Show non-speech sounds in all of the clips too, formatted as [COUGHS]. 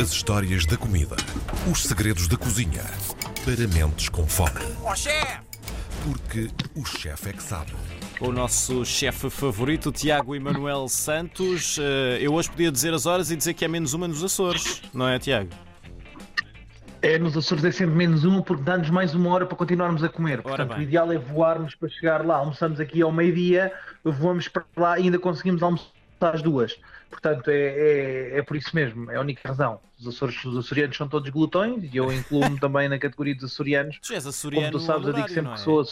As histórias da comida. Os segredos da cozinha. Para mentes com fome. Ó chefe! Porque o chefe é que sabe. O nosso chefe favorito, Tiago Emanuel Santos. Eh, Eu hoje podia dizer as horas e dizer que é menos uma nos Açores, não é, Tiago? É, nos Açores é sempre menos uma porque dá-nos mais uma hora para continuarmos a comer. Portanto, o ideal é voarmos para chegar lá. Almoçamos aqui ao meio-dia, voamos para lá e ainda conseguimos almoçar às duas. Portanto, é, é, é por isso mesmo, é a única razão. Os, Açores, os açorianos são todos glutões e eu incluo-me [LAUGHS] também na categoria dos açorianos. Tu és Como açoriano tu sabes, eu digo sempre não que é? sou.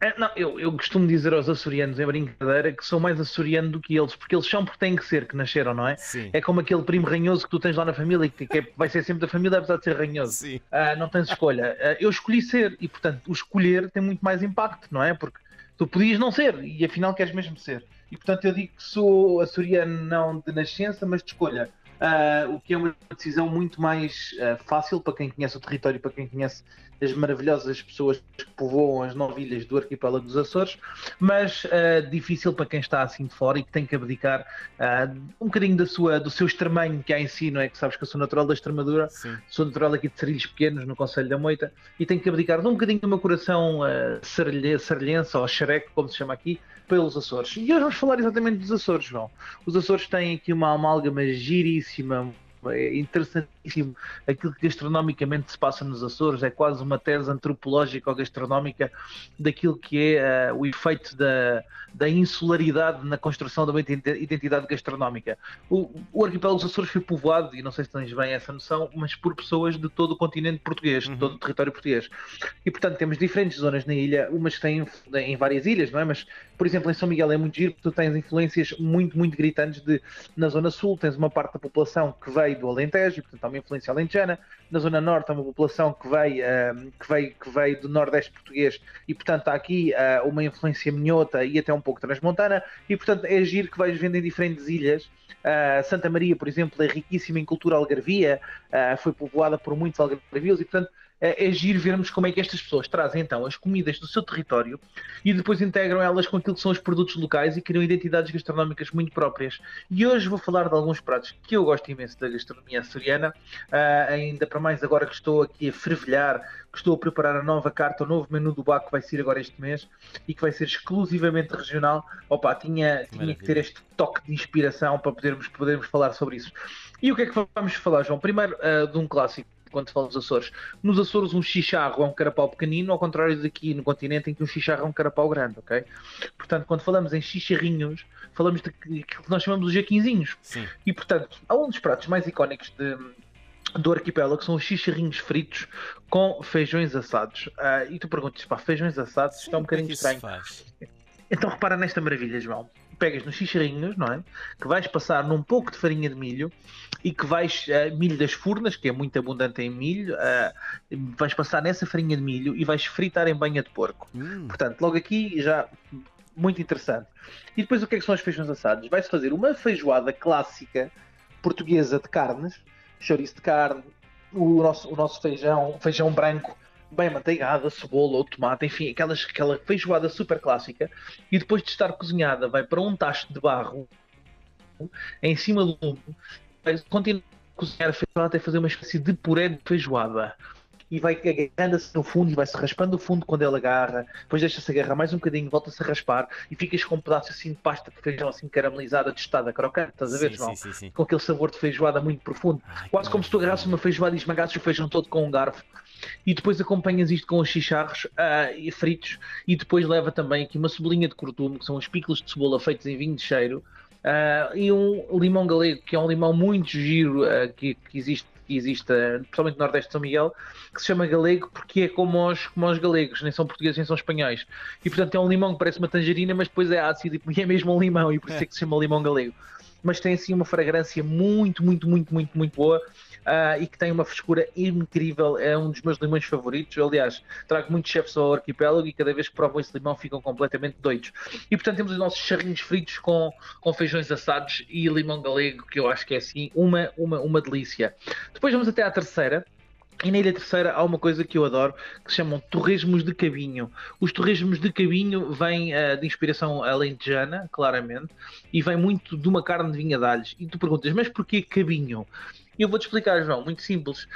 É, não, eu, eu costumo dizer aos açorianos em brincadeira que sou mais açoriano do que eles, porque eles são porque têm que ser, que nasceram, não é? Sim. É como aquele primo ranhoso que tu tens lá na família, que, que é- vai ser sempre da família, apesar de ser ranhoso. Sim. Ah, não tens escolha. Ah, eu escolhi ser e, portanto, o escolher tem muito mais impacto, não é? Porque tu podias não ser e afinal queres mesmo ser. E, portanto, eu digo que sou açoriano não de nascença, mas de escolha. Ah, o que é uma decisão muito mais ah, fácil para quem conhece o território, para quem conhece as maravilhosas pessoas que povoam as nove ilhas do arquipélago dos Açores, mas ah, difícil para quem está assim de fora e que tem que abdicar um bocadinho da sua, do seu extremanho que há em si, não é? Que sabes que eu sou natural da Extremadura, Sim. sou natural aqui de Sarilhos Pequenos, no Conselho da Moita, e tenho que abdicar de um bocadinho do meu coração uh, ou xereco, como se chama aqui, pelos Açores. E hoje vamos falar exatamente dos Açores, João. Os Açores têm aqui uma amálgama giríssima, maximum é interessantíssimo aquilo que gastronomicamente se passa nos Açores, é quase uma tese antropológica ou gastronómica daquilo que é uh, o efeito da, da insularidade na construção de uma identi- identidade gastronómica. O, o arquipélago dos Açores foi povoado, e não sei se tens bem essa noção, mas por pessoas de todo o continente português, Uhum. de todo o território português. E portanto temos diferentes zonas na ilha, umas que têm em várias ilhas, não é? Mas, por exemplo, em São Miguel é muito giro, tu tens influências muito, muito gritantes de na zona sul tens uma parte da população que veio do Alentejo, portanto há uma influência alentejana, na zona norte há uma população que veio, ah, que veio, que veio do nordeste português e portanto há aqui ah, uma influência minhota e até um pouco transmontana e portanto é giro que vais vendo em diferentes ilhas. Ah, Santa Maria, por exemplo, é riquíssima em cultura algarvia, ah, foi povoada por muitos algarvios e portanto é, é giro vermos como é que estas pessoas trazem então as comidas do seu território e depois integram elas com aquilo que são os produtos locais e criam identidades gastronómicas muito próprias. E hoje vou falar de alguns pratos que eu gosto imenso da gastronomia açoriana, ah, ainda para mais agora que estou aqui a fervilhar, que estou a preparar a nova carta, o novo menu do Baco que vai sair agora este mês e que vai ser exclusivamente regional. Opa, tinha, tinha que ter este toque de inspiração para podermos, podermos falar sobre isso. E o que é que vamos falar, João? Primeiro, ah, de um clássico. Quando se fala dos Açores, nos Açores um chicharro é um carapau pequenino, ao contrário daqui no continente em que um chicharro é um carapau grande, ok? Portanto, quando falamos em chicharrinhos, falamos de que nós chamamos de jaquinzinhos. Sim. E portanto, há um dos pratos mais icónicos de- do arquipélago que são os chicharrinhos fritos com feijões assados. Ah, e tu perguntas, pá, feijões assados? Isto é um é bocadinho se estranho. Então repara nesta maravilha, João. Pegas nos chicharrinhos, não é? Que vais passar num pouco de farinha de milho e que vais, ah, milho das furnas, que é muito abundante em milho, ah, vais passar nessa farinha de milho e vais fritar em banha de porco. Hum, Portanto, logo aqui já muito interessante. E depois o que é que são os feijões assados? Vai-se fazer uma feijoada clássica portuguesa de carnes, chouriço de carne, o nosso, o nosso feijão, feijão branco, bem manteigado, a cebola ou tomate, enfim, aquelas, aquela feijoada super clássica. E depois de estar cozinhada, vai para um tacho de barro em cima do lume, vai continuar a cozinhar a feijoada até fazer uma espécie de puré de feijoada. E vai agarrando-se no fundo e vai-se raspando o fundo quando ele agarra, depois deixa-se agarrar mais um bocadinho, volta-se a raspar e ficas com um pedaço assim de pasta de feijão assim caramelizada, tostada, crocante, estás a ver, sim, João? sim, sim. Com aquele sabor de feijoada muito profundo. Ai, Quase como se tu agarrasses uma feijoada e esmagasses o feijão todo com um garfo. E depois acompanhas isto com os chicharros e fritos. E depois leva também aqui uma cebolinha de cortume, que são os picos de cebola feitos em vinho de cheiro. ah, e um limão galego, que é um limão muito giro ah, que, que existe, que existe principalmente no Nordeste de São Miguel, que se chama galego porque é como os, como os galegos, nem são portugueses nem são espanhóis. E portanto é um limão que parece uma tangerina, mas depois é ácido e [LAUGHS] é mesmo um limão, e por isso é que se chama limão galego. Mas tem assim uma fragrância muito, muito, muito, muito, muito boa. Ah, e que tem uma frescura incrível, é um dos meus limões favoritos. Eu, aliás, trago muitos chefes ao arquipélago e cada vez que provam esse limão ficam completamente doidos. E portanto temos os nossos charrinhos fritos com, com feijões assados e limão galego, que eu acho que é assim uma, uma, uma delícia. Depois vamos até à terceira. E na Ilha Terceira há uma coisa que eu adoro, que se chamam torresmos de cabinho. Os torresmos de cabinho vêm ah, de inspiração alentejana, claramente, e vem muito de uma carne de vinha de alhos. E tu perguntas, mas porquê cabinho? E eu vou-te explicar, João, muito simples.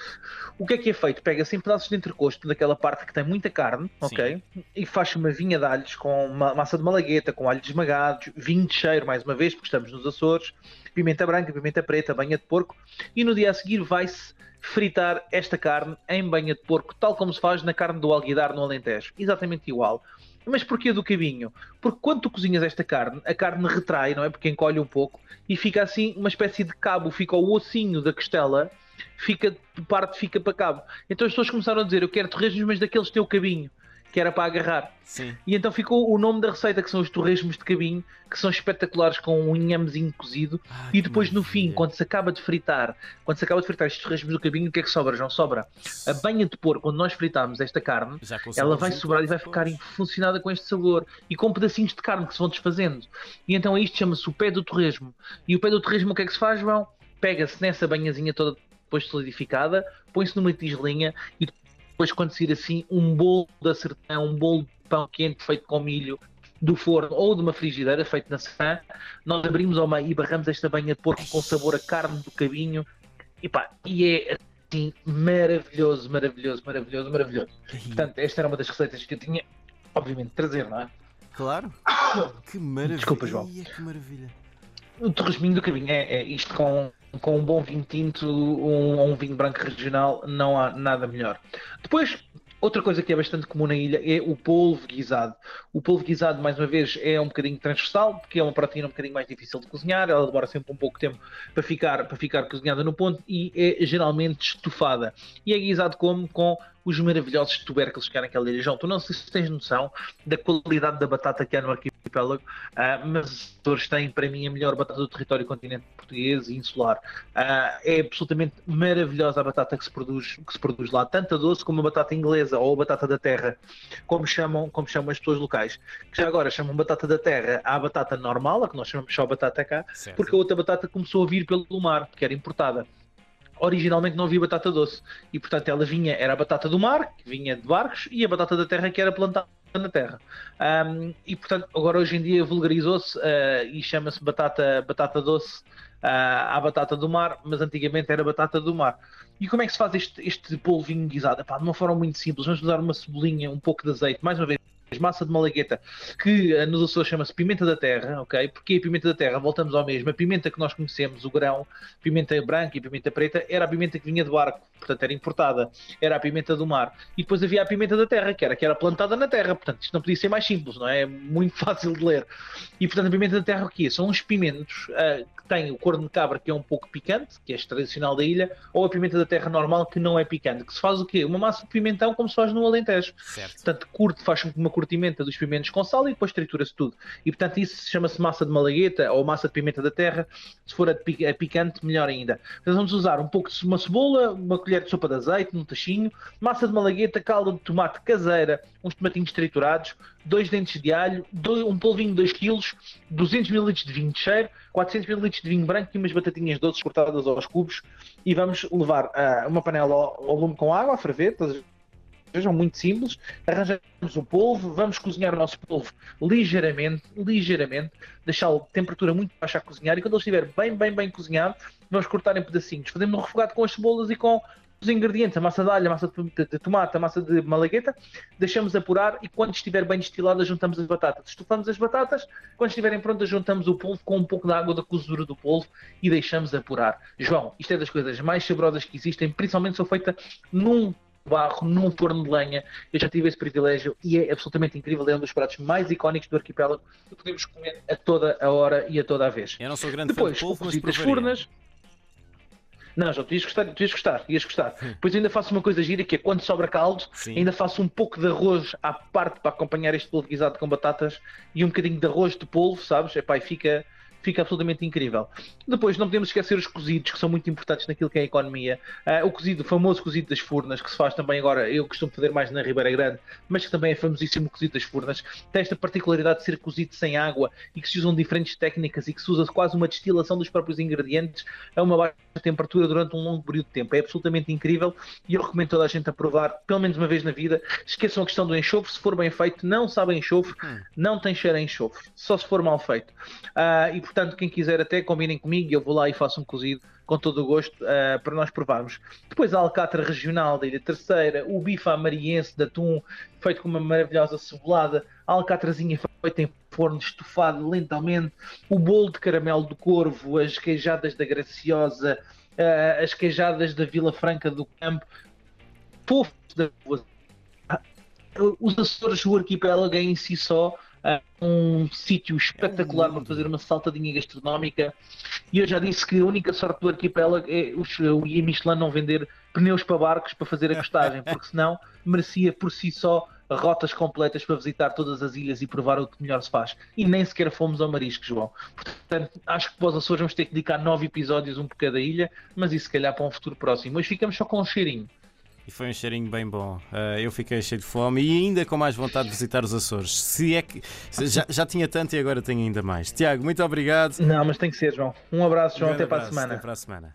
O que é que é feito? Pega-se em pedaços de entrecosto daquela parte que tem muita carne, Sim. ok? E faz uma vinha de alhos com ma- massa de malagueta, com alhos esmagados, vinho de cheiro, mais uma vez, porque estamos nos Açores, pimenta branca, pimenta preta, banha de porco, e no dia a seguir vai-se fritar esta carne em banha de porco, tal como se faz na carne do alguidar no Alentejo. Exatamente igual. Mas porquê do cabinho? Porque quando tu cozinhas esta carne, a carne retrai, não é? Porque encolhe um pouco e fica assim uma espécie de cabo, fica o ossinho da costela, fica de parte fica para cabo. Então as pessoas começaram a dizer: Eu quero torresmos, mas daqueles teu cabinho, que era para agarrar. Sim. E então ficou o nome da receita, que são os torresmos de cabinho, que são espetaculares com um inhamezinho cozido. Ai, E depois no fim, quando se acaba de fritar, quando se acaba de fritar estes torresmos do cabinho, o que é que sobra, João? Sobra a banha de porco, onde nós fritámos esta carne, ela vai sobrar e vai ficar depois. infuncionada com este sabor e com pedacinhos de carne que se vão desfazendo. E então isto chama-se o pé do torresmo. E o pé do torresmo, o que é que se faz, João? Pega-se nessa banhazinha toda depois solidificada, põe-se numa tigelinha e depois, quando sair assim, um bolo da sertã, um bolo de pão quente feito com milho do forno ou de uma frigideira feito na sertã, nós abrimos ao meio e barramos esta banha de porco com sabor a carne do cabinho e pá, e é assim maravilhoso, maravilhoso, maravilhoso, maravilhoso. Portanto, esta era uma das receitas que eu tinha, obviamente, de trazer, não é? Claro. [COUGHS] Que maravilha. Desculpa, João. Ai, que maravilha. O torresminho do cabinho é, é isto com, com um bom vinho tinto um, ou um vinho branco regional, não há nada melhor. Depois, outra coisa que é bastante comum na ilha é o polvo guisado. O polvo guisado, mais uma vez, é um bocadinho transversal, porque é uma proteína um bocadinho mais difícil de cozinhar, ela demora sempre um pouco de tempo para ficar, para ficar cozinhada no ponto e é geralmente estufada. E é guisado como? Com os maravilhosos tubérculos que há naquela ilha. João, tu não sei se tens noção da qualidade da batata que há no arquipélago, ah, mas os Açores têm, para mim, a melhor batata do território continente português e insular. Ah, é absolutamente maravilhosa a batata que se, produz, que se produz lá, tanto a doce como a batata inglesa ou a batata da terra, como chamam, como chamam as pessoas locais. Que já agora chamam batata da terra à batata normal, a que nós chamamos só batata cá, Certo. porque a outra batata começou a vir pelo mar, que era importada. Originalmente não havia batata doce e, portanto, ela vinha, era a batata do mar, que vinha de barcos, e a batata da terra, que era plantada na terra. Ahm, e, portanto, agora hoje em dia vulgarizou-se ah, e chama-se batata, batata doce ah, à batata do mar, mas antigamente era batata do mar. E como é que se faz este, este polvinho guisado? Epá, de uma forma muito simples. Vamos usar uma cebolinha, um pouco de azeite, mais uma vez, massa de malagueta, que ah, nos Açores chama-se pimenta da terra, ok? Porque a pimenta da terra, voltamos ao mesmo, a pimenta que nós conhecemos, o grão, pimenta branca e pimenta preta, era a pimenta que vinha de barco, portanto era importada, era a pimenta do mar. E depois havia a pimenta da terra, que era que era plantada na terra, portanto isto não podia ser mais simples, não é? É muito [LAUGHS] fácil de ler. E portanto a pimenta da terra o que é? São uns pimentos ah, que têm o corno de cabra que é um pouco picante, que é tradicional da ilha, ou a pimenta da terra normal que não é picante, que se faz o quê? Uma massa de pimentão como se faz no Alentejo. Certo. Portanto, curte, faz uma curtimenta dos pimentos com sal e depois tritura-se tudo. E portanto, isso chama-se massa de malagueta ou massa de pimenta da terra. Se for a, picante, melhor ainda. Portanto, vamos usar um pouco de uma cebola, uma colher de sopa de azeite, um tachinho, massa de malagueta, calda de tomate caseira, uns tomatinhos triturados, dois dentes de alho, dois- um polvinho de 2 kg, 200 ml de vinho de cheiro, 400 ml de vinho branco e umas batatinhas doces cortadas aos cubos. E vamos levar ah, uma panela ao, ao lume com água a ferver, todas Vejam, muito simples. Arranjamos o polvo, vamos cozinhar o nosso polvo ligeiramente, ligeiramente, deixá-lo de temperatura muito baixa a cozinhar e quando ele estiver bem, bem, bem cozinhado, vamos cortar em pedacinhos. Fazemos um refogado com as cebolas e com os ingredientes, a massa de alho, a massa de, de tomate, a massa de malagueta, deixamos apurar e quando estiver bem destilada juntamos as batatas. Estufamos as batatas, quando estiverem prontas juntamos o polvo com um pouco da água da cozedura do polvo e deixamos apurar. João, isto é das coisas mais saborosas que existem, principalmente se for feita num barro, num forno de lenha. Eu já tive esse privilégio e é absolutamente incrível. É um dos pratos mais icónicos do arquipélago que podemos comer a toda a hora e a toda a vez. Eu não sou grande Depois, fã de polvo, mas provaria. furnas. Não, João, tu ias gostar, tu ias gostar, ias gostar. Depois ainda faço uma coisa gira que é quando sobra caldo, Sim. ainda faço um pouco de arroz à parte para acompanhar este polvo guisado com batatas e um bocadinho de arroz de polvo, sabes? Epá, e fica, fica absolutamente incrível. Depois não podemos esquecer os cozidos, que são muito importantes naquilo que é a economia. Ah, o cozido, o famoso cozido das furnas, que se faz também agora, eu costumo fazer mais na Ribeira Grande, mas que também é famosíssimo cozido das furnas. Tem esta particularidade de ser cozido sem água e que se usam diferentes técnicas e que se usa quase uma destilação dos próprios ingredientes a uma baixa temperatura durante um longo período de tempo. É absolutamente incrível e eu recomendo toda a gente a provar, pelo menos uma vez na vida. Esqueçam a questão do enxofre, se for bem feito, não sabe a enxofre, Hum. não tem cheiro a enxofre, só se for mal feito. Ah, e portanto, quem quiser até combinem comigo, eu vou lá e faço um cozido com todo o gosto uh, para nós provarmos. Depois a alcatra regional da Ilha Terceira, o bife amariense de atum, feito com uma maravilhosa cebolada, a alcatrazinha feita em forno estufado lentamente, o bolo de caramelo do corvo, as queijadas da Graciosa, uh, as queijadas da Vila Franca do Campo, fofos da os Açores, o arquipélago é em si só um sítio espetacular para fazer uma saltadinha gastronómica. E eu já disse que a única sorte do arquipélago é o Guia Michelin não vender pneus para barcos para fazer a costagem, porque senão merecia por si só rotas completas para visitar todas as ilhas e provar o que melhor se faz. E nem sequer fomos ao marisco, João. Portanto, acho que para os Açores vamos ter que dedicar nove episódios, um por cada ilha, mas isso se calhar para um futuro próximo. Mas ficamos só com um cheirinho. E foi um cheirinho bem bom. Uh, eu fiquei cheio de fome e ainda com mais vontade de visitar os Açores. Se é que já, já tinha tanto e agora tenho ainda mais. Tiago, muito obrigado. Não, mas tem que ser, João. Um abraço, João. Um até abraço, para a semana. Até para a semana.